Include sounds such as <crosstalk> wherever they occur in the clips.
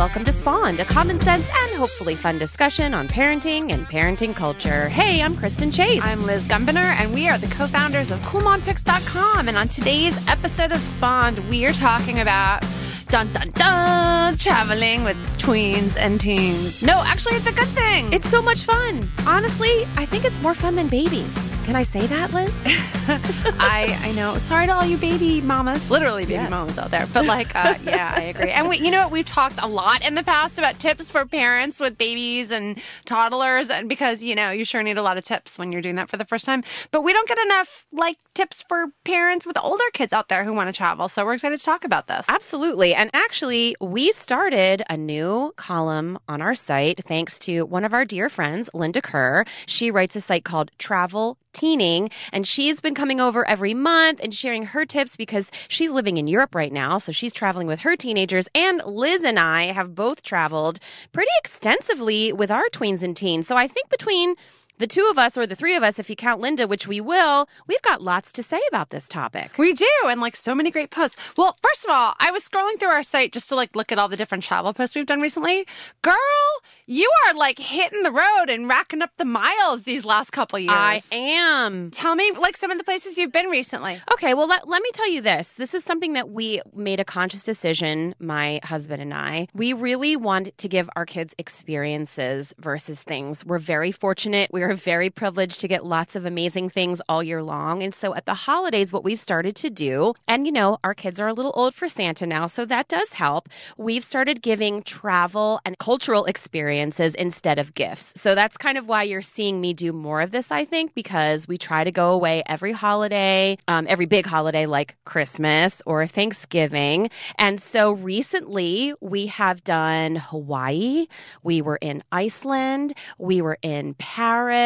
welcome to Spawned, a common sense and hopefully fun discussion on parenting and parenting culture. Hey, I'm Kristen Chase. I'm Liz Gumbiner, and we are the co founders of CoolMomPicks.com. And on today's episode of Spawned, we are talking about dun dun dun traveling with tweens and teens. No, actually, it's a good thing. It's so much fun. Honestly, I think it's more fun than babies. Can I say that, Liz? <laughs> I I know. Sorry to all you baby mamas, literally baby Yes. mamas out there, but like, uh, <laughs> yeah, I agree. And we, you know what? We've talked a lot in the past about tips for parents with babies and toddlers, and because you know you sure need a lot of tips when you're doing that for the first time. But we don't get enough like tips for parents with older kids out there who want to travel. So we're excited to talk about this. Absolutely. And actually, we started a new column on our site thanks to one of our dear friends, Linda Kerr. She writes a site called Travel Teening, and she's been coming over every month and sharing her tips because she's living in Europe right now. So she's traveling with her teenagers. And Liz and I have both traveled pretty extensively with our tweens and teens. So I think between the two of us, or the three of us, if you count Linda, which we will, we've got lots to say about this topic. We do, and like so many great posts. Well, first of all, I was scrolling through our site just to like look at all the different travel posts we've done recently. Girl, you are like hitting the road and racking up the miles these last couple years. I am. Tell me like some of the places you've been recently. Okay, well, let, let me tell you this. This is something that we made a conscious decision, my husband and I. We really want to give our kids experiences versus things. We're very fortunate. We are very privileged to get lots of amazing things all year long. And so at the holidays, what we've started to do, and you know, our kids are a little old for Santa now, so that does help. We've started giving travel and cultural experiences instead of gifts. So that's kind of why you're seeing me do more of this, I think, because we try to go away every holiday, um, every big holiday like Christmas or Thanksgiving. And so recently we have done Hawaii. We were in Iceland. We were in Paris.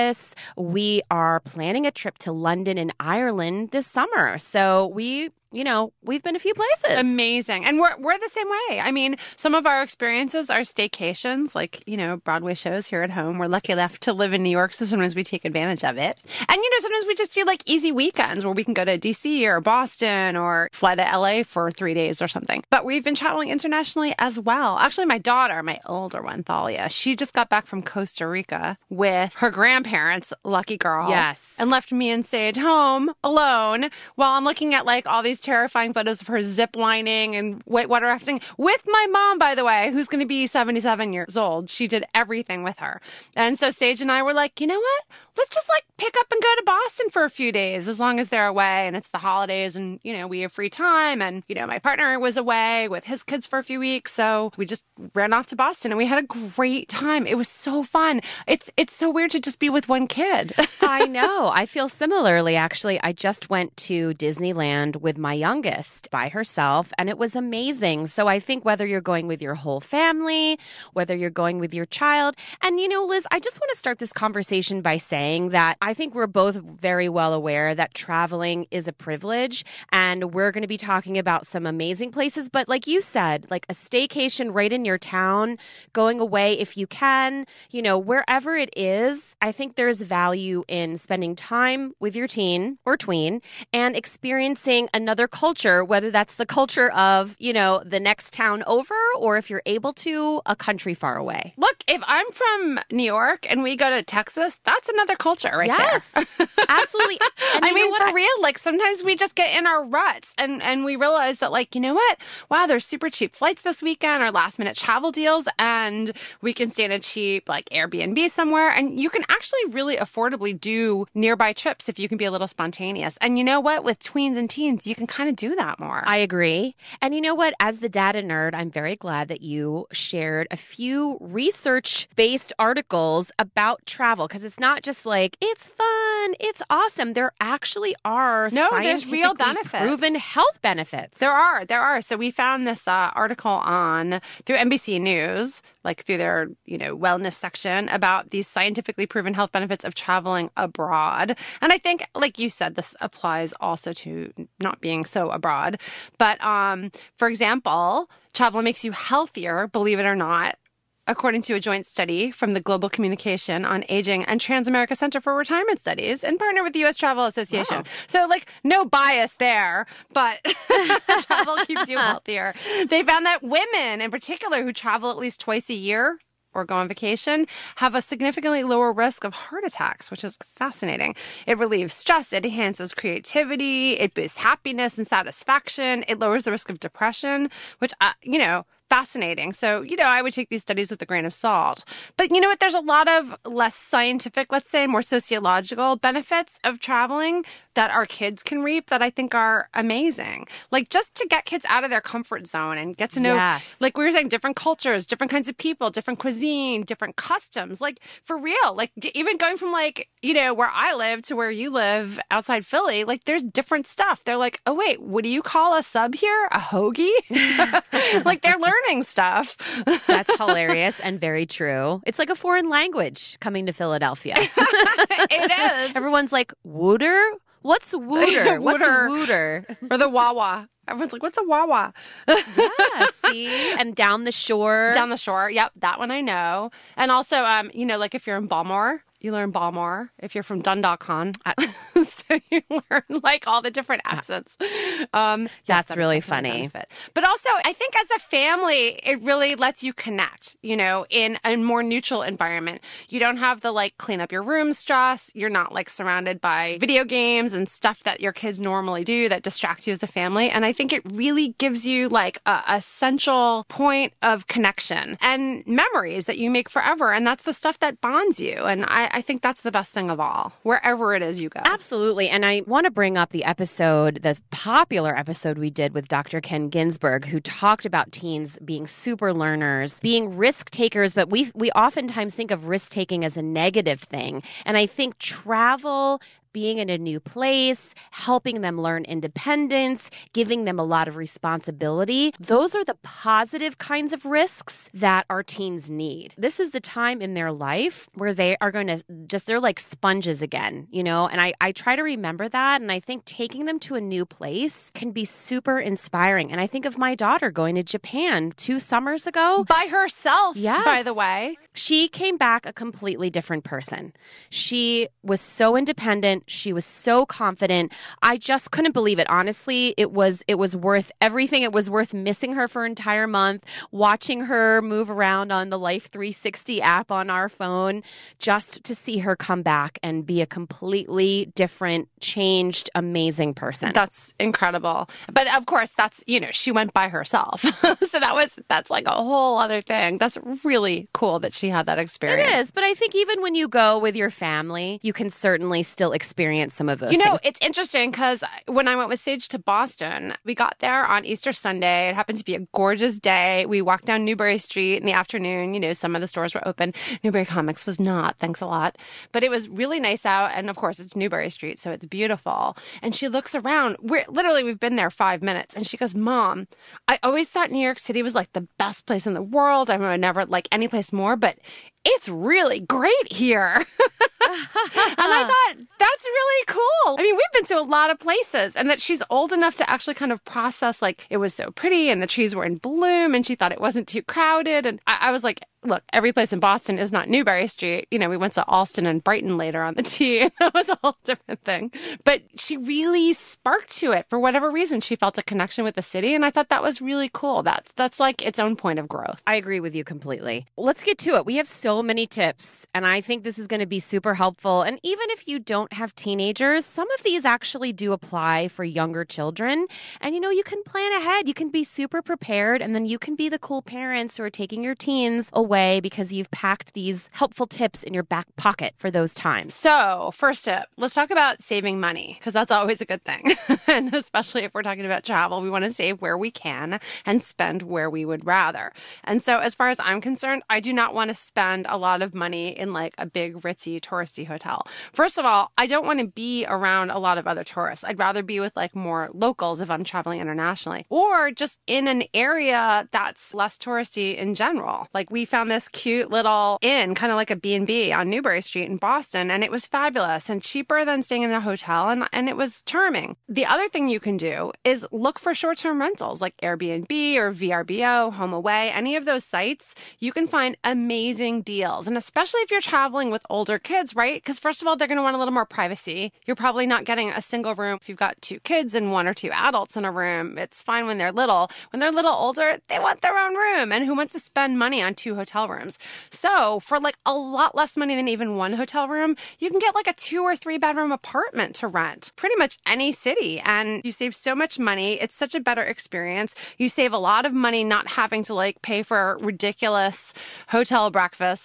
We are planning a trip to London and Ireland this summer. So we, you know, we've been a few places. Amazing. And we're we're the same way. I mean, some of our experiences are staycations, like, you know, Broadway shows here at home. We're lucky enough to live in New York, so sometimes we take advantage of it. And you know, sometimes we just do like easy weekends where we can go to DC or Boston or fly to LA for three days or something. But we've been traveling internationally as well. Actually, my daughter, my older one, Thalia, she just got back from Costa Rica with her grandparents, lucky girl. Yes. And left me and Sage home alone while I'm looking at like all these terrifying photos of her zip lining and whitewater rafting with my mom, by the way, who's going to be 77 years old. She did everything with her. And so Sage and I were like, you know what? Let's just like pick up and go to Boston for a few days as long as they're away and it's the holidays and, you know, we have free time. And, you know, my partner was away with his kids for a few weeks. So we just ran off to Boston and we had a great time. It was so fun. It's, it's so weird to just be with one kid. <laughs> I know. I feel similarly, actually. I just went to Disneyland with my youngest by herself, and it was amazing. So I think whether you're going with your whole family, whether you're going with your child, and you know, Liz, I just want to start this conversation by saying that I think we're both very well aware that traveling is a privilege, and we're going to be talking about some amazing places. But like you said, like a staycation right in your town, going away if you can, you know, wherever it is, I think there's value in spending time with your teen or tween and experiencing another culture, whether that's the culture of, you know, the next town over or if you're able to, a country far away. Look, if I'm from New York and we go to Texas, that's another culture right yes, there. absolutely. <laughs> I mean, what? for real, like sometimes we just get in our ruts and, and we realize that, like, you know what? Wow, there's super cheap flights this weekend or last minute travel deals, and we can stay in a cheap, like, Airbnb somewhere. And you can actually really affordably do nearby trips if you can be a little spontaneous. And you know what? With tweens and teens, you can kind of do that more. I agree. And you know what? As the data nerd, I'm very glad that you shared a few research based articles about travel because it's not just like, it's fun, it's awesome. There actually are No, there's real benefits. proven health benefits. There are, there are. So we found this uh, article on through NBC News, like through their you know wellness section, about these scientifically proven health benefits of traveling abroad. And I think, like you said, this applies also to not being so abroad. But um, for example, travel makes you healthier, believe it or not. according to a joint study from the Global Coalition on Aging and Transamerica Center for Retirement Studies in partner with the U.S. Travel Association. Wow. So, like, no bias there, but <laughs> travel keeps you <laughs> healthier. They found that women in particular who travel at least twice a year or go on vacation have a significantly lower risk of heart attacks, which is fascinating. It relieves stress, it enhances creativity, it boosts happiness and satisfaction, it lowers the risk of depression, which, uh, you know, fascinating. So, you know, I would take these studies with a grain of salt. But you know what? There's a lot of less scientific, let's say, more sociological benefits of traveling that our kids can reap that I think are amazing. Like just to get kids out of their comfort zone and get to know, Yes. like we were saying, different cultures, different kinds of people, different cuisine, different customs. Like for real, like even going from like, you know, where I live to where you live outside Philly, like there's different stuff. They're like, oh, wait, what do you call a sub here? A hoagie? <laughs> like they're learning stuff. <laughs> That's hilarious and very true. It's like a foreign language coming to Philadelphia. <laughs> it is. Everyone's like, Wooter? What's Wooter? <laughs> What's Wooter. Or the Wawa. Everyone's like, what's a Wawa? Yeah, see? And down the shore. Down the shore. Yep, that one I know. And also, um, you know, like if you're in Balmore, you learn Balmore. If you're from Dundalkon, <laughs> so you learn like all the different accents. Um, That's that is really funny. But also, I think as a family, it really lets you connect. You know, in a more neutral environment. You don't have the like clean up your room stress. You're not like surrounded by video games and stuff that your kids normally do that distracts you as a family. And I think it really gives you like a, a central point of connection and memories that you make forever. And that's the stuff that bonds you. And I, I think that's the best thing of all, wherever it is you go. Absolutely. And I want to bring up the episode, the popular episode we did with Dr. Ken Ginsburg, who talked about teens being super learners, being risk takers, but we we oftentimes think of risk taking as a negative thing. And I think travel being in a new place, helping them learn independence, giving them a lot of responsibility. Those are the positive kinds of risks that our teens need. This is the time in their life where they are going to just, they're like sponges again, you know? And I, I try to remember that. And I think taking them to a new place can be super inspiring. And I think of my daughter going to Japan two summers ago. By herself, Yes. by the way. She came back a completely different person. She was so independent. She was so confident. I just couldn't believe it. Honestly, it was it was worth everything. It was worth missing her for an entire month, watching her move around on the Life 360 app on our phone, just to see her come back and be a completely different, changed, amazing person. That's incredible. But of course, that's, you know, she went by herself. <laughs> so that was, that's like a whole other thing. That's really cool that she had that experience. is, but I think even when you go with your family, you can certainly still experience some of those You know, things. it's interesting because when I went with Sage to Boston, we got there on Easter Sunday. It happened to be a gorgeous day. We walked down Newbury Street in the afternoon. You know, some of the stores were open. Newbury Comics was not. Thanks a lot. But it was really nice out. And of course, it's Newbury Street, so it's beautiful. And she looks around. We're literally, we've been there five minutes. And she goes, Mom, I always thought New York City was like the best place in the world. I would never like any place more, but but it's really great here. <laughs> and I thought that's really cool. I mean, we've been to a lot of places, and that she's old enough to actually kind of process like it was so pretty and the trees were in bloom, and she thought it wasn't too crowded. And I, I was like, look, every place in Boston is not Newbury Street. You know, we went to Allston and Brighton later on the <laughs> T, and <laughs> that was a whole different thing. But she really sparked to it for whatever reason. She felt a connection with the city, and I thought that was really cool. That's that's like its own point of growth. I agree with you completely. Let's get to it. We have so many tips, and I think this is going to be super helpful. And even if you don't have teenagers, some of these actually do apply for younger children. And you know, you can plan ahead, you can be super prepared, and then you can be the cool parents who are taking your teens away because you've packed these helpful tips in your back pocket for those times. So, first tip, let's talk about saving money because that's always a good thing. <laughs> and especially if we're talking about travel, we want to save where we can and spend where we would rather. And so, as far as I'm concerned, I do not want to spend a lot of money in like a big ritzy touristy hotel. First of all, I don't want to be around a lot of other tourists. I'd rather be with like more locals if I'm traveling internationally or just in an area that's less touristy in general. Like we found found this cute little inn, kind of like a B&B on Newbury Street in Boston, and it was fabulous and cheaper than staying in a hotel, and, and it was charming. The other thing you can do is look for short-term rentals like Airbnb or VRBO, HomeAway, any of those sites. You can find amazing deals, and especially if you're traveling with older kids, right? Because first of all, they're going to want a little more privacy. You're probably not getting a single room if you've got two kids and one or two adults in a room. It's fine when they're little. When they're a little older, they want their own room. And who wants to spend money on two hotel rooms? So for like a lot less money than even one hotel room, you can get like a two or three bedroom apartment to rent pretty much any city. And you save so much money. It's such a better experience. You save a lot of money not having to like pay for ridiculous hotel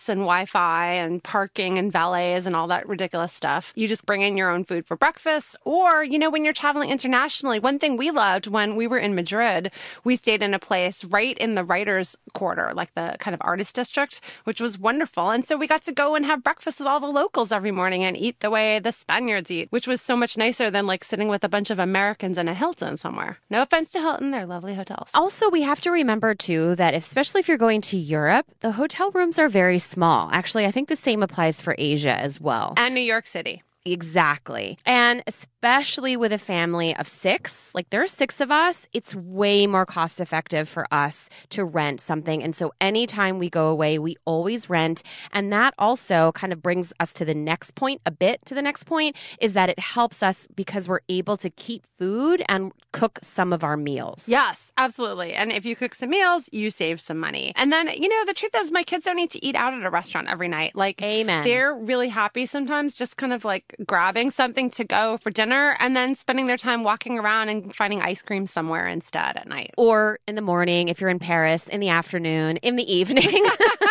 and Wi-Fi and parking and valets and all that ridiculous stuff. You just bring in your own food for breakfast. Or, you know, when you're traveling internationally, one thing we loved when we were in Madrid, we stayed in a place right in the writers quarter, like the kind of artist district, which was wonderful. And so we got to go and have breakfast with all the locals every morning and eat the way the Spaniards eat, which was so much nicer than like sitting with a bunch of Americans in a Hilton somewhere. No offense to Hilton, they're lovely hotels. Also, we have to remember too that especially if you're going to Europe, the hotel rooms are very small. Actually, I think the same applies for Asia as well. And New York City. Exactly. And especially with a family of six, like there are six of us, it's way more cost effective for us to rent something. And so anytime we go away, we always rent. And that also kind of brings us to the next point, a bit to the next point, is that it helps us because we're able to keep food and cook some of our meals. Yes, absolutely. And if you cook some meals, you save some money. And then, you know, the truth is, my kids don't need to eat out at a restaurant every night. Like, Amen. They're really happy sometimes just kind of like grabbing something to go for dinner and then spending their time walking around and finding ice cream somewhere instead at night. Or in the morning, if you're in Paris, in the afternoon, in the evening. <laughs>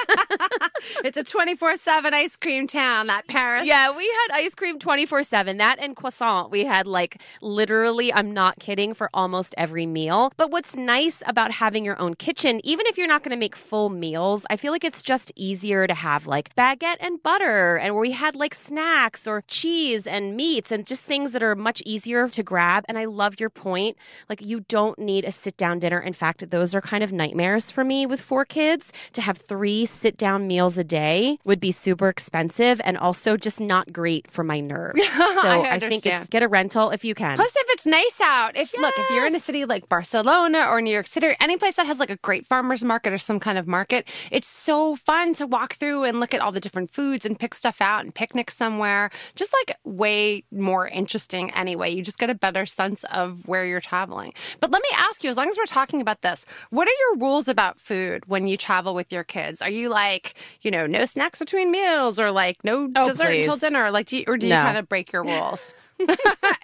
it's a 24 7 ice cream town, that Paris. Yeah, we had ice cream 24 7. That and croissant, we had like literally, I'm not kidding, for almost every meal. But what's nice about having your own kitchen, even if you're not going to make full meals, I feel like it's just easier to have like baguette and butter, and where we had like snacks or cheese and meats and just things that are much easier to grab. And I love your point. Like, you don't need a sit down dinner. In fact, those are kind of nightmares for me with four kids to have three sit down meals a day would be super expensive and also just not great for my nerves. <laughs> So I I, think it's get a rental if you can. Plus, if it's nice out, if look, if you're in a city like Barcelona or New York City or any place that has like a great farmer's market or some kind of market, it's so fun to walk through and look at all the different foods and pick stuff out and picnic somewhere. Just like way more interesting anyway. You just get a better sense of where you're traveling. But let me ask you, as long as we're talking about this, what are your rules about food when you travel with your kids? Are you like, you know, no snacks between meals or like no Oh, dessert until dinner? Like, do you, or do you No. kind of break your rules? <laughs>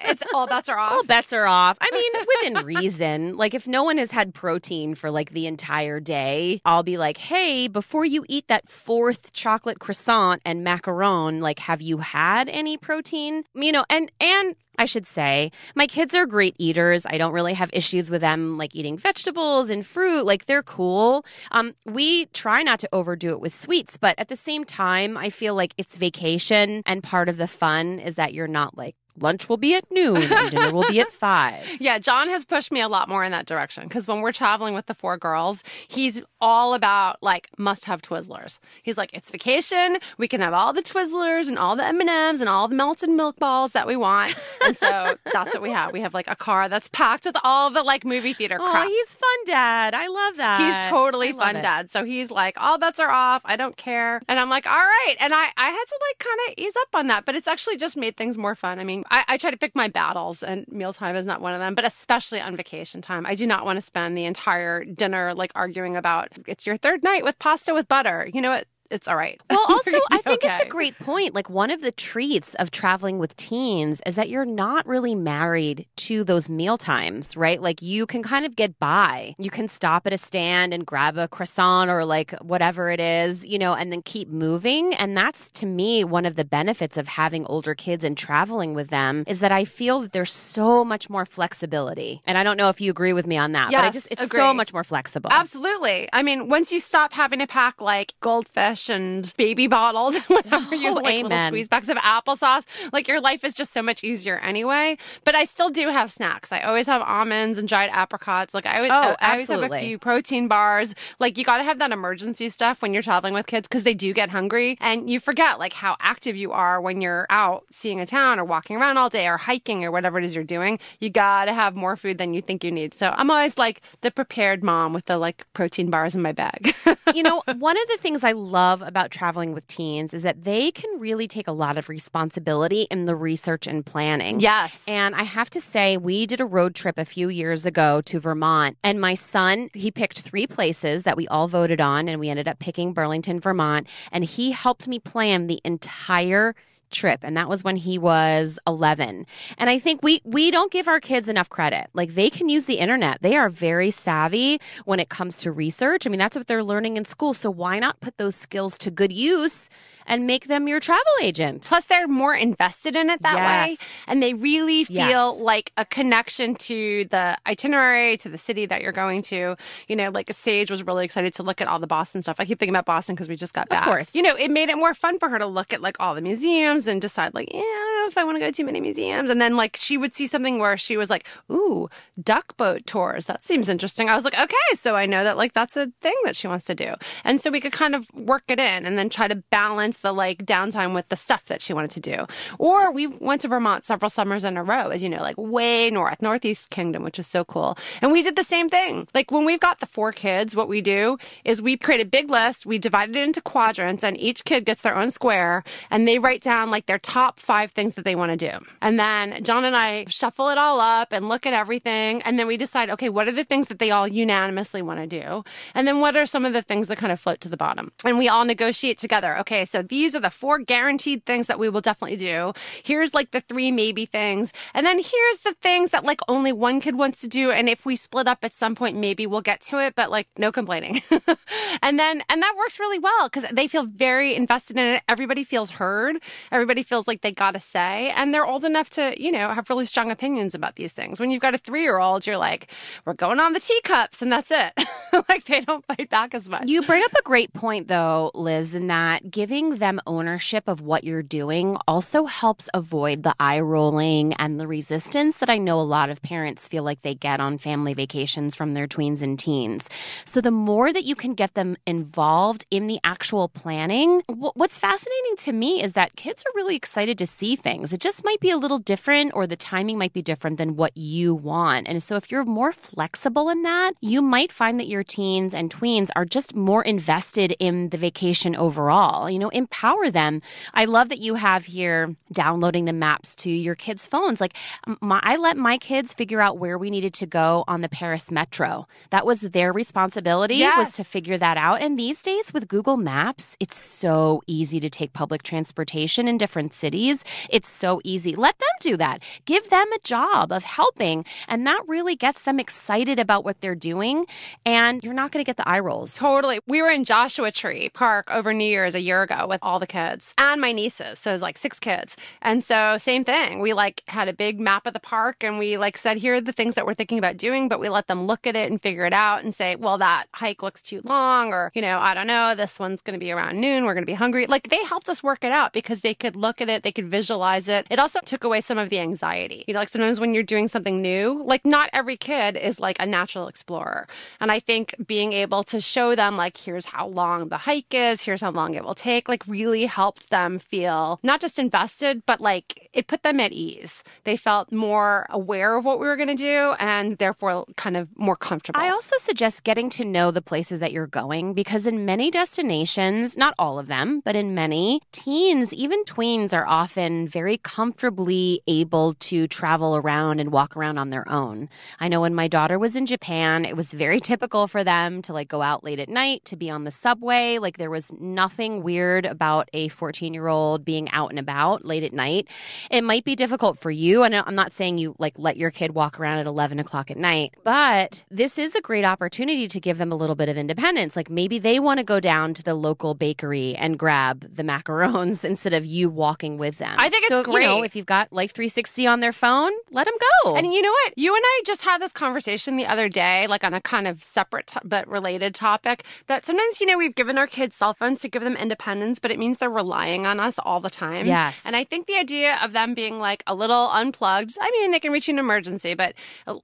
it's all bets are off. all bets are off. I mean, within reason. Like, if no one has had protein for like the entire day, I'll be like, hey, before you eat that fourth chocolate croissant and macaron, like, have you had any protein? You know, and, and, I should say, my kids are great eaters. I don't really have issues with them like eating vegetables and fruit. Like they're cool. Um, we try not to overdo it with sweets, but at the same time, I feel like it's vacation and part of the fun is that you're not like lunch will be at noon and <laughs> dinner will be at five. Yeah, John has pushed me a lot more in that direction because when we're traveling with the four girls, he's all about like must have Twizzlers. He's like, it's vacation. We can have all the Twizzlers and all the M and M's and all the melted milk balls that we want. And so <laughs> that's what we have. We have like a car that's packed with all the like movie theater Oh, he's fun, Dad. I love that. He's totally fun it. dad. So he's like, all bets are off. I don't care. And I'm like, all right. And I, I had to like kind of ease up on that, but it's actually just made things more fun. I mean, I, I try to pick my battles and mealtime is not one of them, but especially on vacation time. I do not want to spend the entire dinner like arguing about it's your third night with pasta with butter. You know what? It's all right. Well, <laughs> also, I think it's a great point. Like, one of the treats of traveling with teens is that you're not really married to those meal times, right? Like, you can kind of get by. You can stop at a stand and grab a croissant or like whatever it is, you know, and then keep moving. And that's to me one of the benefits of having older kids and traveling with them is that I feel that there's so much more flexibility. And I don't know if you agree with me on that, but I just, it's agree. so much more flexible. Absolutely. I mean, once you stop having to pack like goldfish rationed baby bottles, <laughs> whenever you Oh, like little squeeze packs of applesauce. Like your life is just so much easier anyway. But I still do have snacks. I always have almonds and dried apricots. Like I, would, Oh, I always have a few protein bars. Like you got to have that emergency stuff when you're traveling with kids because they do get hungry and you forget like how active you are when you're out seeing a town or walking around all day or hiking or whatever it is you're doing. You got to have more food than you think you need. So I'm always like the prepared mom with the like protein bars in my bag. <laughs> you know, one of the things I love about traveling with teens is that they can really take a lot of responsibility in the research and planning. yes. And I have to say, we did a road trip a few years ago to Vermont, and my son, he picked three places that we all voted on, and we ended up picking Burlington, Vermont, and he helped me plan the entire trip and that was when he was 11 and i think we we don't give our kids enough credit. Like they can use the internet. They are very savvy when it comes to research. I mean that's what they're learning in school. So why not put those skills to good use and make them your travel agent Plus, they're more invested in it that way. And they really feel Yes. like a connection to the itinerary, to the city that you're going to. You know, like Sage was really excited to look at all the Boston stuff. I keep thinking about Boston because we just got back. course. You know, it made it more fun for her to look at like all the museums and decide, like, yeah, I don't know if I want to go to too many museums. And then, like, she would see something where she was like, ooh, duck boat tours. That seems interesting. I was like, okay, so I know that, like, that's a thing that she wants to do. And so we could kind of work it in and then try to balance the like downtime with the stuff that she wanted to do. Or we went to Vermont several summers in a row, as you know, like way north, Northeast Kingdom, which is so cool. And we did the same thing. Like when we've got the four kids, what we do is we create a big list, we divide it into quadrants, and each kid gets their own square, and they write down like their top five things that they want to do. And then John and I shuffle it all up and look at everything, and then we decide, okay, what are the things that they all unanimously want to do? And then what are some of the things that kind of float to the bottom? And we all negotiate together. Okay, so these are the four guaranteed things that we will definitely do. Here's like the three maybe things. And then here's the things that like only one kid wants to do. And if we split up at some point, maybe we'll get to it, but like no complaining. <laughs> and then, and that works really well because they feel very invested in it. Everybody feels heard. Everybody feels like they got a say and they're old enough to, you know, have really strong opinions about these things. When you've got a three year old, you're like, we're going on the teacups and that's it. <laughs> like they don't fight back as much. You bring up a great point, though, Liz, in that giving them ownership of what you're doing also helps avoid the eye rolling and the resistance that I know a lot of parents feel like they get on family vacations from their tweens and teens. So, the more that you can get them involved in the actual planning, what's fascinating to me is that kids are really excited to see things. It just might be a little different, or the timing might be different than what you want. And so, if you're more flexible in that, you might find that your teens and tweens are just more invested in the vacation overall. You know, empower them. I love that you have here downloading the maps to your kids' phones. Like, my, I let my kids figure out where we needed to go on the Paris metro. That was their responsibility was to figure that out. And these days with Google Maps, it's so easy to take public transportation in different cities. It's so easy. Let them do that. Give them a job of helping. And that really gets them excited about what they're doing. And you're not going to get the eye rolls. Totally. We were in Joshua Tree Park over New Year's a year ago with all the kids and my nieces. So it was like six kids. And so same thing. We like had a big map of the park and we like said, here are the things that we're thinking about doing, but we let them look at it and figure it out and say, well, that hike looks too long or, you know, I don't know, this one's going to be around noon. We're going to be hungry. Like they helped us work it out because they could look at it. They could visualize it. It also took away some of the anxiety. You know, like sometimes when you're doing something new, like not every kid is like a natural explorer. And I think being able to show them like, here's how long the hike is, here's how long it will take, like really helped them feel not just invested, but like it put them at ease. They felt more aware of what we were going to do and therefore kind of more comfortable. I also suggest getting to know the places that you're going because in many destinations, not all of them, but in many, teens, even tweens, are often very comfortably able to travel around and walk around on their own. I know when my daughter was in Japan, it was very <laughs> typical for them to like go out late at night, to be on the subway. Like there was nothing weird about a 14 year old being out and about late at night. It might be difficult for you. And I'm not saying you like let your kid walk around at 11 o'clock at night, but this is a great opportunity to give them a little bit of independence. Like maybe they want to go down to the local bakery and grab the macarons <laughs> instead of you walking with them. I think it's so, You know, great. if you've got Life 360 on their phone, let them go. And you know what? You and I just had this conversation the other day, like on a kind of separate to- but related topic. That sometimes, you know, we've given our kids cell phones to give them independence, but it means they're relying on us all the time. Yes. And I think the idea of them being like a little unplugged, I mean, they can reach an emergency, but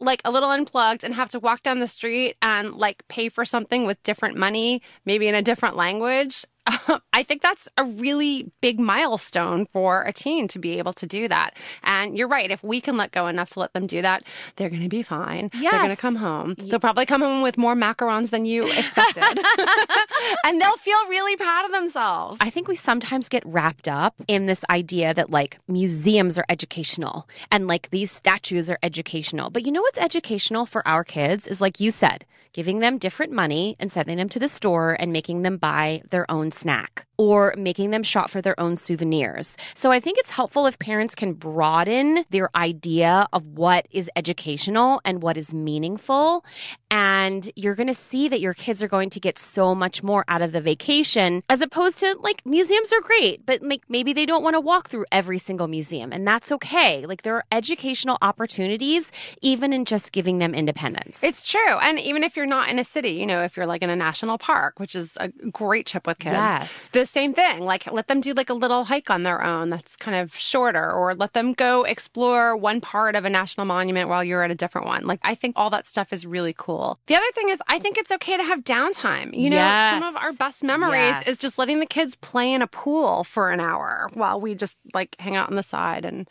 like a little unplugged and have to walk down the street and like pay for something with different money, maybe in a different language. <laughs> I think that's a really big milestone for a teen to be able to do that. And you're right. If we can let go enough to let them do that, they're going to be fine. They're going to come home. They'll probably come home with more macarons than you <laughs> expected. <laughs> and they'll feel really proud of themselves. I think we sometimes get wrapped up in this idea that like museums are educational and like these statues are educational. But you know what's educational for our kids is like you said, giving them different money and sending them to the store and making them buy their own snack or making them shop for their own souvenirs. So I think it's helpful if parents can broaden their idea of what is educational and what is meaningful. And you're going to see that your kids are going to get so much more out of the vacation as opposed to like museums are great, but like maybe they don't want to walk through every single museum and that's okay. Like there are educational opportunities even in just giving them independence. It's true. And even if you're not in a city, you know, if you're like in a national park, which is a great trip with kids. Yes. The same thing. Like let them do like a little hike on their own that's kind of shorter or let them go explore one part of a national monument while you're at a different one. Like I think all that stuff is really cool. The other thing is I think it's okay to have downtime. You know, some of our best memories Yes. is just letting the kids play in a pool for an hour while we just like hang out on the side and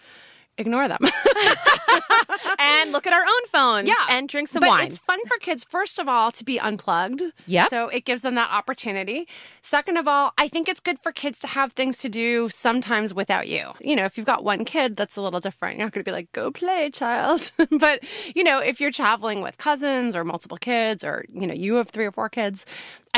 ignore them. <laughs> and look at our own phones Yeah. and drink some but wine. It's fun for kids, first of all, to be unplugged. Yep. So it gives them that opportunity. Second of all, I think it's good for kids to have things to do sometimes without you. You know, if you've got one kid, that's a little different. You're not going to be like, go play, child. <laughs> but, you know, if you're traveling with cousins or multiple kids or, you know, you have three or four kids,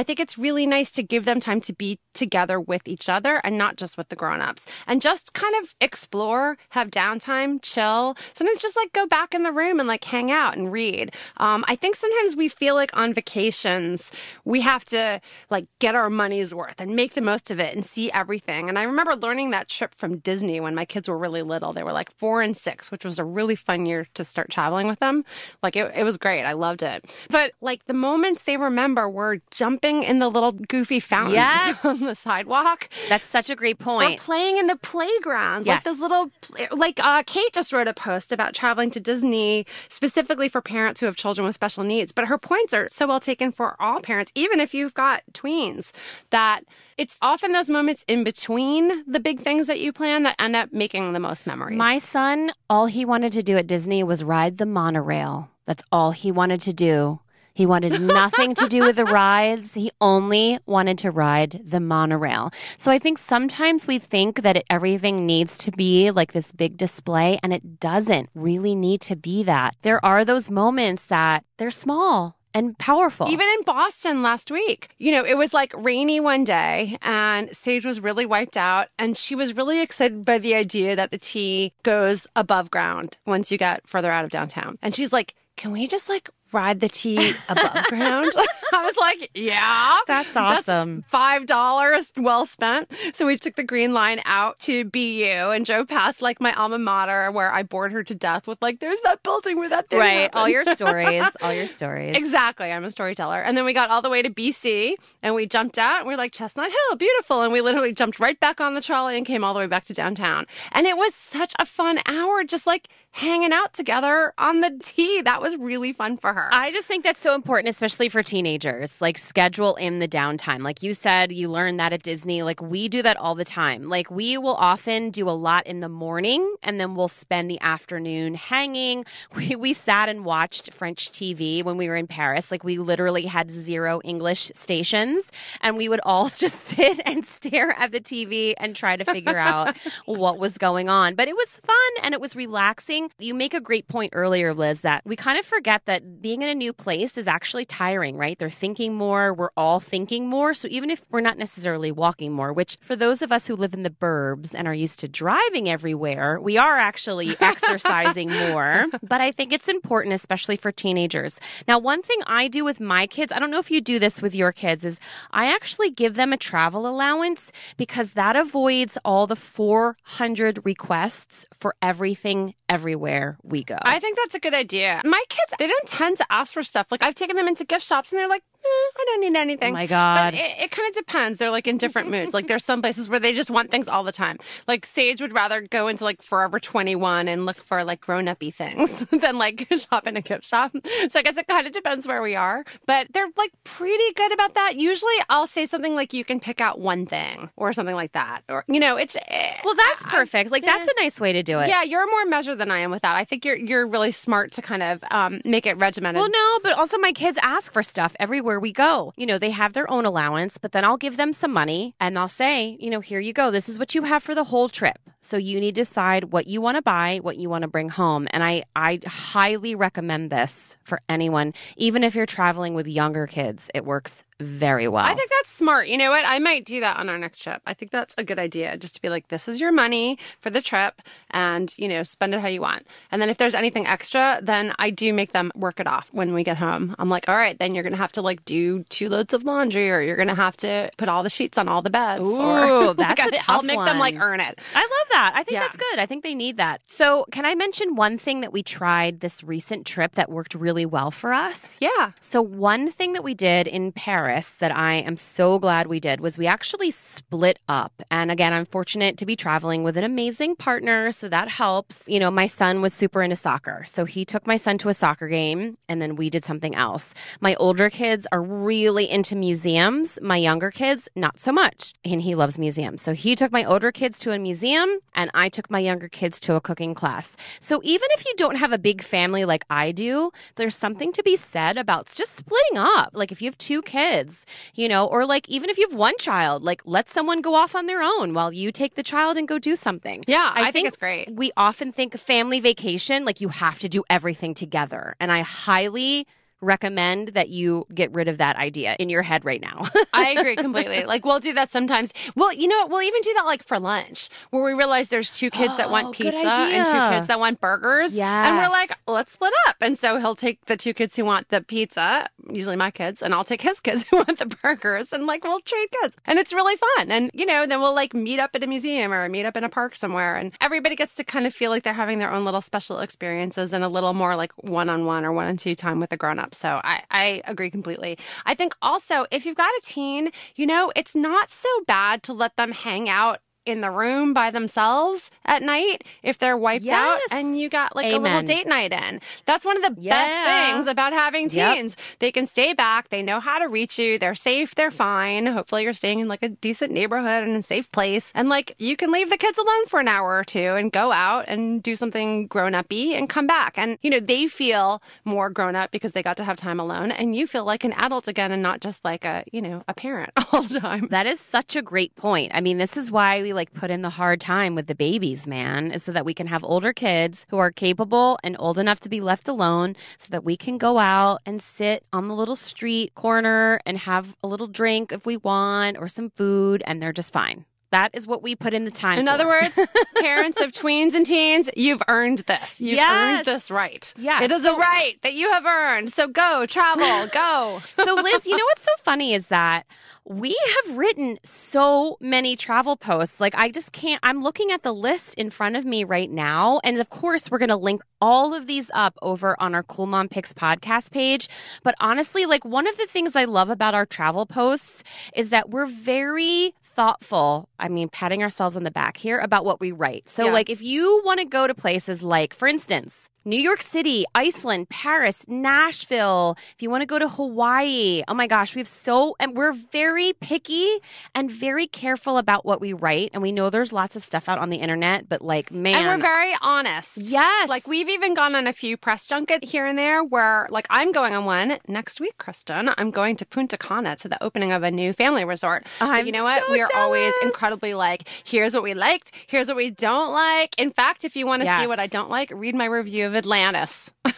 I think it's really nice to give them time to be together with each other and not just with the grown-ups and just kind of explore, have downtime, chill. Sometimes just like go back in the room and like hang out and read. Um, I think sometimes we feel like on vacations, we have to like get our money's worth and make the most of it and see everything. And I remember learning that trip from Disney when my kids were really little. They were like four and six, which was a really fun year to start traveling with them. Like it, it was great. I loved it. But like the moments they remember were jumping in the little goofy fountains Yes. <laughs> on the sidewalk. That's such a great Or point. playing in the playgrounds, Yes. like those little, like uh, Kate just wrote a post about traveling to Disney specifically for parents who have children with special needs. But her points are so well taken for all parents, even if you've got tweens, that it's often those moments in between the big things that you plan that end up making the most memories. My son, all he wanted to do at Disney was ride the monorail. That's all he wanted to do. He wanted nothing to do with the rides. He only wanted to ride the monorail. So I think sometimes we think that it, everything needs to be like this big display, and it doesn't really need to be that. There are those moments that they're small and powerful. Even in Boston last week, you know, it was like rainy one day and Sage was really wiped out and she was really excited by the idea that the T goes above ground once you get further out of downtown. And she's like, can we just like ride the T above ground? <laughs> I was like, yeah. That's awesome. Five dollars well spent. So we took the green line out to BU and drove past like my alma mater where I bored her to death with like, there's that building where that thing right. All your stories, <laughs> all your stories. Exactly. I'm a storyteller. And then we got all the way to BC and we jumped out and we are like, Chestnut Hill, beautiful. And we literally jumped right back on the trolley and came all the way back to downtown. And it was such a fun hour, just like hanging out together on the T. That was really fun for her. I just think that's so important, especially for teenagers. Like, schedule in the downtime. Like you said, you learn that at Disney. Like, we do that all the time. Like, we will often do a lot in the morning and then we'll spend the afternoon hanging. <laughs> We, we sat and watched French TV when we were in Paris. Like, we literally had zero English stations and we would all <laughs> just sit and stare at the TV and try to figure out <laughs> what was going on. But it was fun and it was relaxing. You make a great point earlier, Liz, that we kind of forget that being being in a new place is actually tiring, right? They're thinking more. We're all thinking more. So even if we're not necessarily walking more, which for those of us who live in the burbs and are used to driving everywhere, we are actually <laughs> exercising more. But I think it's important, especially for teenagers. Now, one thing I do with my kids, I don't know if you do this with your kids, is I actually give them a travel allowance because that avoids all the 400 requests for everything everywhere we go. I think that's a good idea. My kids, they don't tend to ask for stuff. Like I've taken them into gift shops and they're like, I don't need anything. Oh my God. But it, it kind of depends. They're like in different <laughs> moods. Like there's some places where they just want things all the time. Like Sage would rather go into like Forever 21 and look for like grown uppy things <laughs> than like <laughs> shop in a gift shop. So I guess it kind of depends where we are. But they're like pretty good about that. Usually I'll say something like you can pick out one thing or something like that. Or, you know, it's. eh, well, that's perfect. Like that's a nice way to do it. yeah, you're more measured than I am with that. I think you're you're really smart to kind of um, make it regimented. Well, no, but also my kids ask for stuff everywhere we go. You know, they have their own allowance, but then I'll give them some money and I'll say, you know, here you go. This is what you have for the whole trip. So you need to decide what you want to buy, what you want to bring home. And I, I highly recommend this for anyone, even if you're traveling with younger kids. It works very well. I think that's smart. You know what? I might do that on our next trip. I think that's a good idea. Just to be like, this is your money for the trip and, you know, spend it how you want. And then if there's anything extra, then I do make them work it off when we get home. I'm like, all right, then you're going to have to like do two loads of laundry or you're going to have to put all the sheets on all the beds. Ooh, <laughs> or, that's Like, a I'll tough make them like earn it. I love that. I think Yeah. that's good. I think they need that. So, can I mention one thing that we tried this recent trip that worked really well for us? Yeah. So, one thing that we did in Paris that I am so glad we did was we actually split up. And again, I'm fortunate to be traveling with an amazing partner. So that helps. You know, my son was super into soccer. So he took my son to a soccer game and then we did something else. My older kids are really into museums. My younger kids, not so much. And he loves museums. So he took my older kids to a museum and I took my younger kids to a cooking class. So even if you don't have a big family like I do, there's something to be said about just splitting up. Like if you have two kids, you know, or like even if you have one child, like let someone go off on their own while you take the child and go do something. Yeah, I think it's great. We often think family vacation, like you have to do everything together. And I highly recommend that you get rid of that idea in your head right now. <laughs> I agree completely. Like we'll do that sometimes. Well, you know, what? we'll even do that like for lunch, where we realize there's two kids that Oh, want pizza and two kids that want burgers. And we're like, let's split up. And so he'll take the two kids who want the pizza, usually my kids, and I'll take his kids <laughs> who want the burgers, and like we'll trade kids. And it's really fun. And you know, then we'll like meet up at a museum or meet up in a park somewhere, and everybody gets to kind of feel like they're having their own little special experiences and a little more like one on one or one on two time with the grown up. So I, I agree completely. I think also if you've got a teen, you know, it's not so bad to let them hang out in the room by themselves at night if they're wiped out and you got like a little date night in. That's one of the Yeah. best things about having Yep. teens. They can stay back, they know how to reach you, they're safe, they're fine. Hopefully you're staying in like a decent neighborhood and a safe place. And like you can leave the kids alone for an hour or two and go out and do something grown uppy and come back. And you know, they feel more grown up because they got to have time alone and you feel like an adult again and not just like a, you know, a parent <laughs> all the time. That is such a great point. I mean, this is why we like put in the hard time with the babies, man, is so that we can have older kids who are capable and old enough to be left alone so that we can go out and sit on the little street corner and have a little drink if we want or some food and they're just fine. That is what we put in the time. In for. other words, <laughs> parents of tweens and teens, you've earned this. You've earned this right. Yes. It is a right that you have earned. So go, travel, <laughs> go. so Liz, you know what's so funny is that we have written so many travel posts. Like I just can't I'm looking at the list in front of me right now and of course we're going to link all of these up over on our Cool Mom Picks podcast page. But honestly, like one of the things I love about our travel posts is that we're very thoughtful. I mean, patting ourselves on the back here about what we write. So Yeah. like if you want to go to places like for instance, New York City, Iceland, Paris, Nashville, if you want to go to Hawaii, oh my gosh, we have so, and we're very picky and very careful about what we write. And we know there's lots of stuff out on the internet, but like, man. And we're very honest. Yes. Like we've even gone on a few press junket here and there where like I'm going on one next week, Kristen. I'm going to Punta Cana to the opening of a new family resort. I'm you know what? so we are always incredibly like, here's what we liked, here's what we don't like. In fact, if you want to see what I don't like, read my review of Atlantis. <laughs>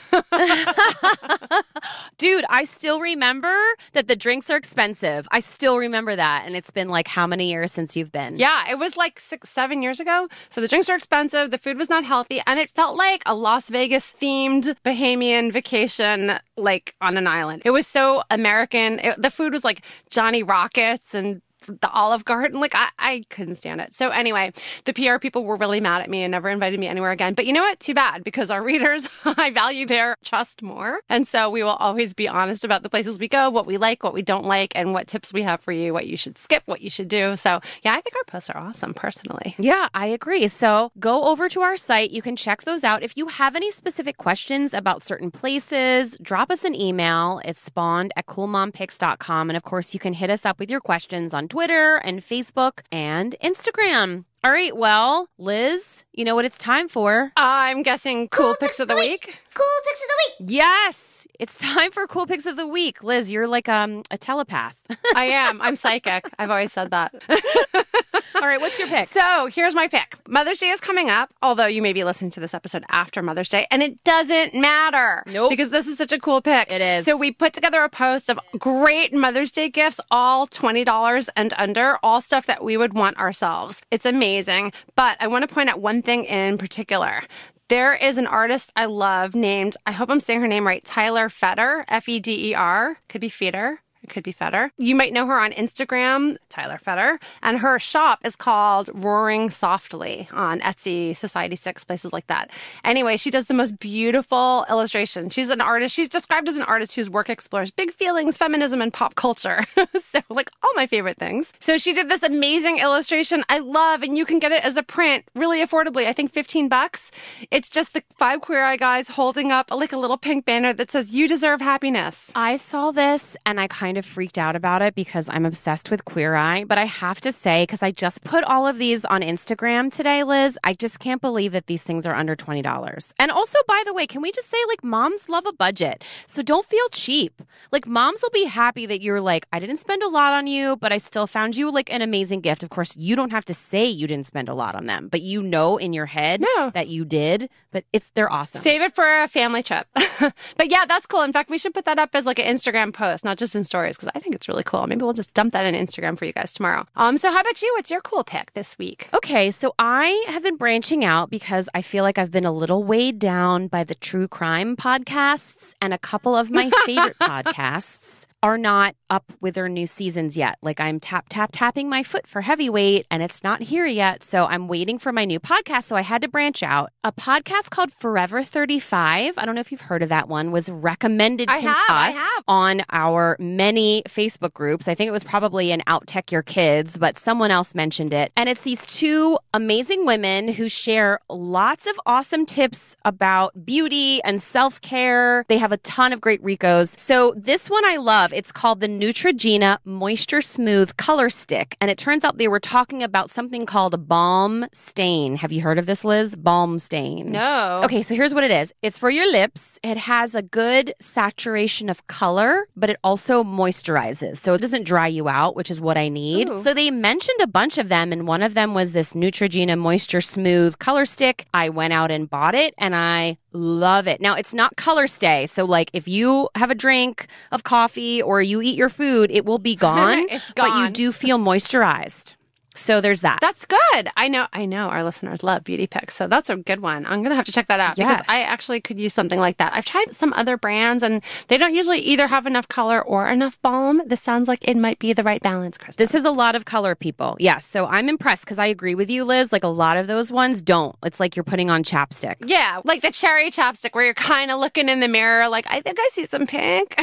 Dude, I still remember that the drinks are expensive. I still remember that. And it's been like how many years since you've been? Yeah, it was like six, seven years ago. So the drinks are expensive, the food was not healthy, and it felt like a Las Vegas themed Bahamian vacation, like on an island. It was so American. It, the food was like Johnny Rockets and the Olive Garden. Like I, I couldn't stand it. So anyway, the PR people were really mad at me and never invited me anywhere again. But you know what? Too bad because our <laughs> readers, I value their trust more. And so we will always be honest about the places we go, what we like, what we don't like, and what tips we have for you, what you should skip, what you should do. So yeah, I think our posts are awesome personally. Yeah, I agree. So go over to our site. You can check those out. If you have any specific questions about certain places, drop us an email. It's spawned at coolmompicks.com. And of course, you can hit us up with your questions on Twitter and Facebook and Instagram. All right, well, Liz, you know what it's time for? I'm guessing cool, picks of the week. Cool picks of the week. Yes, it's time for cool picks of the week. Liz, you're like um, a telepath. <laughs> I am. I'm psychic. I've always said that. <laughs> All right, what's your pick? So here's my pick. Mother's Day is coming up, although you may be listening to this episode after Mother's Day, and it doesn't matter. Nope. Because this is such a cool pick. It is. So we put together a post of great Mother's Day gifts, all $20 and under, all stuff that we would want ourselves. It's amazing. But I want to point out one thing in particular. There is an artist I love named, I hope I'm saying her name right, Tyler Feder, F E D E R, could be Feder. It could be Fetter. You might know her on Instagram, Tyler Fetter, and her shop is called Roaring Softly on Etsy, Society Six, places like that. Anyway, she does the most beautiful illustration. She's an artist. She's described as an artist whose work explores big feelings, feminism, and pop culture. <laughs> so, like all my favorite things. So, she did this amazing illustration I love, and you can get it as a print really affordably. I think 15 bucks. It's just the five queer eye guys holding up like a little pink banner that says, You deserve happiness. I saw this and I kind of freaked out about it because I'm obsessed with Queer Eye. But I have to say, because I just put all of these on Instagram today, Liz, I just can't believe that these things are under $20. And also, by the way, can we just say, like, moms love a budget. So don't feel cheap. Like, moms will be happy that you're like, I didn't spend a lot on you, but I still found you like an amazing gift. Of course, you don't have to say you didn't spend a lot on them, but you know in your head No. that you did. But it's, they're awesome. Save it for a family trip. <laughs> but yeah, that's cool. In fact, we should put that up as like an Instagram post, not just in because I think it's really cool. Maybe we'll just dump that on Instagram for you guys tomorrow. Um, so how about you? What's your cool pick this week? Okay, so I have been branching out because I feel like I've been a little weighed down by the true crime podcasts, and a couple of my <laughs> favorite podcasts are not up with their new seasons yet. Like I'm tap, tap, tapping my foot for heavyweight, and it's not here yet. So I'm waiting for my new podcast. So I had to branch out. A podcast called Forever 35. I don't know if you've heard of that one, was recommended to have, us on our many Facebook groups. I think it was probably an Out Tech Your Kids, but someone else mentioned it. And it's these two amazing women who share lots of awesome tips about beauty and self care. They have a ton of great Ricos. So this one I love. It's called the Neutrogena Moisture Smooth Color Stick. And it turns out they were talking about something called a balm stain. Have you heard of this, Liz? Balm stain. No. Okay, so here's what it is. It's for your lips. It has a good saturation of color, but it also moisturizes. So it doesn't dry you out, which is what I need. Ooh. So they mentioned a bunch of them, and one of them was this Neutrogena Moisture Smooth Color Stick. I went out and bought it, and I love it. Now, it's not color stay. So, like, if you have a drink of coffee or you eat your food, it will be <laughs> gone. It's But you do feel moisturized. So there's that. That's good. I know. I know our listeners love beauty picks, so that's a good one. I'm gonna have to check that out Yes. because I actually could use something like that. I've tried some other brands, and they don't usually either have enough color or enough balm. This sounds like it might be the right balance, Kristen. This is a lot of color, people. Yes. So I'm impressed because I agree with you, Liz. Like a lot of those ones don't. It's like you're putting on chapstick. yeah, like the cherry chapstick where you're kind of looking in the mirror, like I think I see some pink.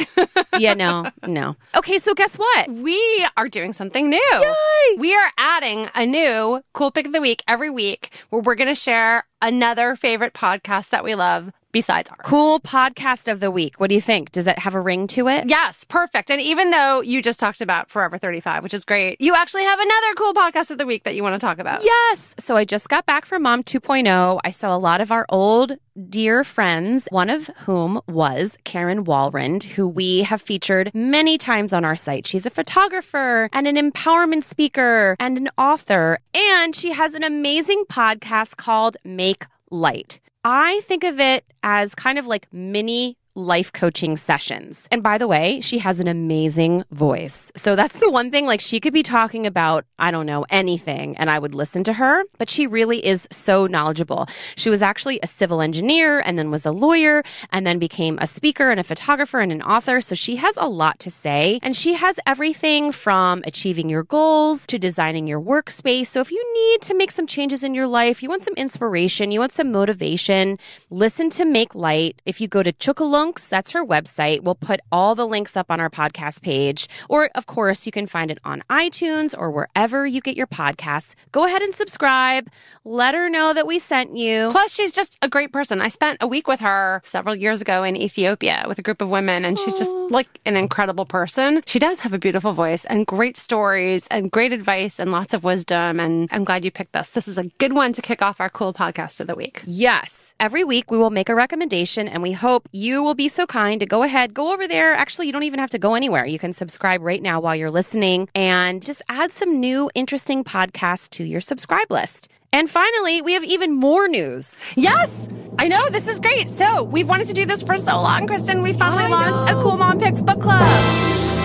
yeah, no, <laughs> no. Okay, so guess what? we are doing something new. We are adding a new cool pick of the week every week where we're going to share another favorite podcast that we love besides ours. Cool podcast of the week. What do you think? Does it have a ring to it? Yes, perfect. And even though you just talked about Forever 35, which is great, you actually have another cool podcast of the week that you want to talk about. Yes. So I just got back from Mom 2.0. I saw a lot of our old dear friends, one of whom was Karen Walrond, who we have featured many times on our site. She's a photographer and an empowerment speaker and an author, and she has an amazing podcast called Make Light. I think of it as kind of like mini life coaching sessions. And by the way, she has an amazing voice. So that's the one thing, like she could be talking about, I don't know, anything, and I would listen to her, but she really is so knowledgeable. She was actually a civil engineer and then was a lawyer and then became a speaker and a photographer and an author. So she has a lot to say and she has everything from achieving your goals to designing your workspace. So if you need to make some changes in your life, you want some inspiration, you want some motivation, listen to Make Light. If you go to Chookooloonks, that's her website. We'll put all the links up on our podcast page. Or of course, you can find it on iTunes or wherever you get your podcasts. Go ahead and subscribe. Let her know that we sent you. Plus, she's just a great person. I spent a week with her several years ago in Ethiopia with a group of women, and she's just like an incredible person. She does have a beautiful voice and great stories and great advice and lots of wisdom. And I'm glad you picked this. This is a good one to kick off our cool podcast of the week. Yes. Every week we will make a recommendation and we hope you will be so kind to go ahead, go over there. Actually, you don't even have to go anywhere. You can subscribe right now while you're listening and just add some new interesting podcasts to your subscribe list. And finally, we have even more news. Yes, I know. This is great. So, we've wanted to do this for so long, Kristen. We finally launched a Cool Mom Picks book club.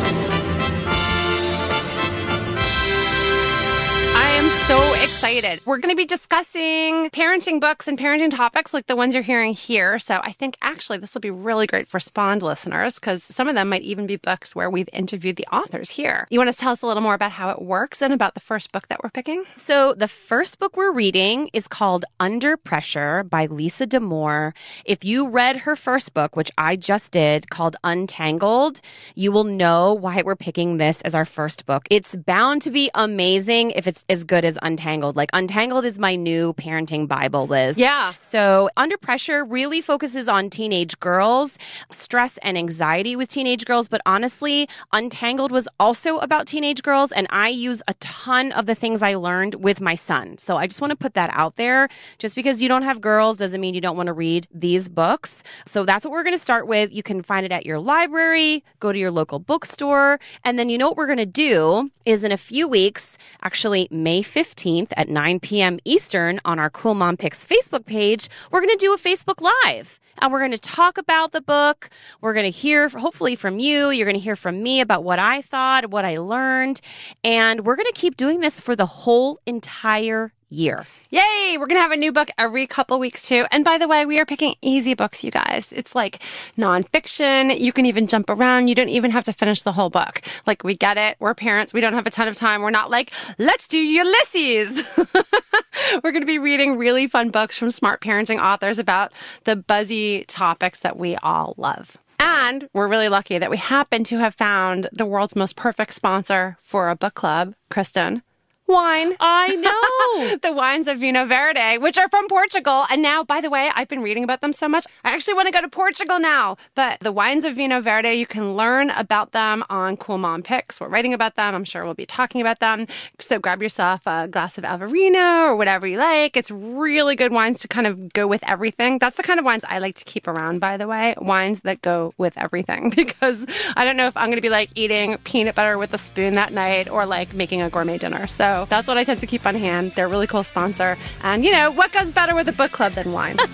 Excited. We're going to be discussing parenting books and parenting topics like the ones you're hearing here. So I think actually this will be really great for Spawned listeners because some of them might even be books where we've interviewed the authors here. You want to tell us a little more about how it works and about the first book that we're picking? So, the first book we're reading is called Under Pressure by Lisa Damour. If you read her first book, which I just did, called Untangled, you will know why we're picking this as our first book. It's bound to be amazing if it's as good as Untangled. Like, Untangled is my new parenting Bible, Liz. Yeah. So, Under Pressure really focuses on teenage girls, stress and anxiety with teenage girls. But honestly, Untangled was also about teenage girls. And I use a ton of the things I learned with my son. So, I just want to put that out there. Just because you don't have girls doesn't mean you don't want to read these books. So, that's what we're going to start with. You can find it at your library, go to your local bookstore. And then, you know what we're going to do is in a few weeks, actually, May 15th at 9 p.m. Eastern on our Cool Mom Picks Facebook page, we're going to do a Facebook Live. And we're going to talk about the book. We're going to hear, hopefully, from you. You're going to hear from me about what I thought, what I learned. And we're going to keep doing this for the whole entire year. Yay! We're going to have a new book every couple weeks too. And by the way, we are picking easy books, you guys. It's like nonfiction. You can even jump around. You don't even have to finish the whole book. Like we get it. We're parents. We don't have a ton of time. We're not like, let's do Ulysses. <laughs> We're going to be reading really fun books from smart parenting authors about the buzzy topics that we all love. And we're really lucky that we happen to have found the world's most perfect sponsor for a book club, Kristen. Wine. I know. <laughs> the wines of Vinho Verde, which are from Portugal. And now, by the way, I've been reading about them so much. I actually want to go to Portugal now. But the wines of Vinho Verde, you can learn about them on Cool Mom Picks. We're writing about them. I'm sure we'll be talking about them. So grab yourself a glass of Alvarinho or whatever you like. It's really good wines to kind of go with everything. That's the kind of wines I like to keep around, by the way. Wines that go with everything <laughs> because I don't know if I'm going to be like eating peanut butter with a spoon that night or like making a gourmet dinner. So that's what I tend to keep on hand. They're a really cool sponsor. And you know, what goes better with a book club than wine? <laughs>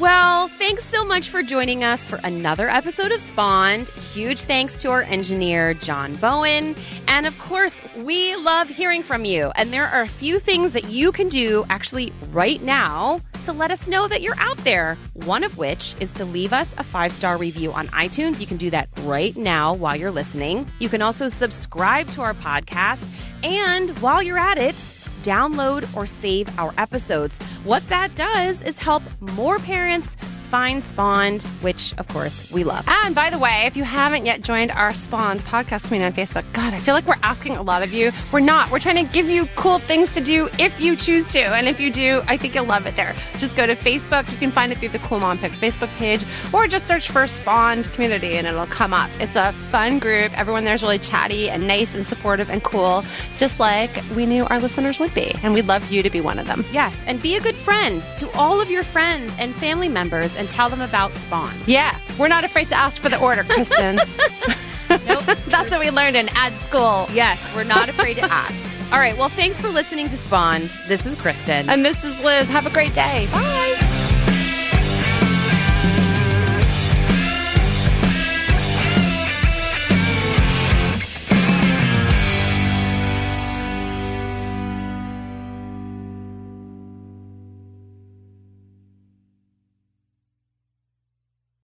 Well, thanks so much for joining us for another episode of Spawned. Huge thanks to our engineer, John Bowen. And of course, we love hearing from you. And there are a few things that you can do actually right now to let us know that you're out there. One of which is to leave us a five star review on iTunes. You can do that right now while you're listening. You can also subscribe to our podcast. And while you're at it, download or save our episodes. What that does is help more parents find Spawned, which of course we love. And by the way, if you haven't yet joined our Spawned podcast community on Facebook, God, I feel like we're asking a lot of you. We're not. We're trying to give you cool things to do if you choose to. And if you do, I think you'll love it there. Just go to Facebook. You can find it through the Cool Mom Picks Facebook page, or just search for Spawned Community and it'll come up. It's a fun group. Everyone there's really chatty and nice and supportive and cool, just like we knew our listeners would be. And we'd love you to be one of them. Yes, and be a good friend to all of your friends and family members and tell them about Spawn. Yeah, we're not afraid to ask for the order, Kristen. Nope. <laughs> <laughs> That's what we learned in ad school. yes, we're not afraid to ask. All right, well, thanks for listening to Spawn. This is Kristen. And this is Liz. Have a great day. Bye.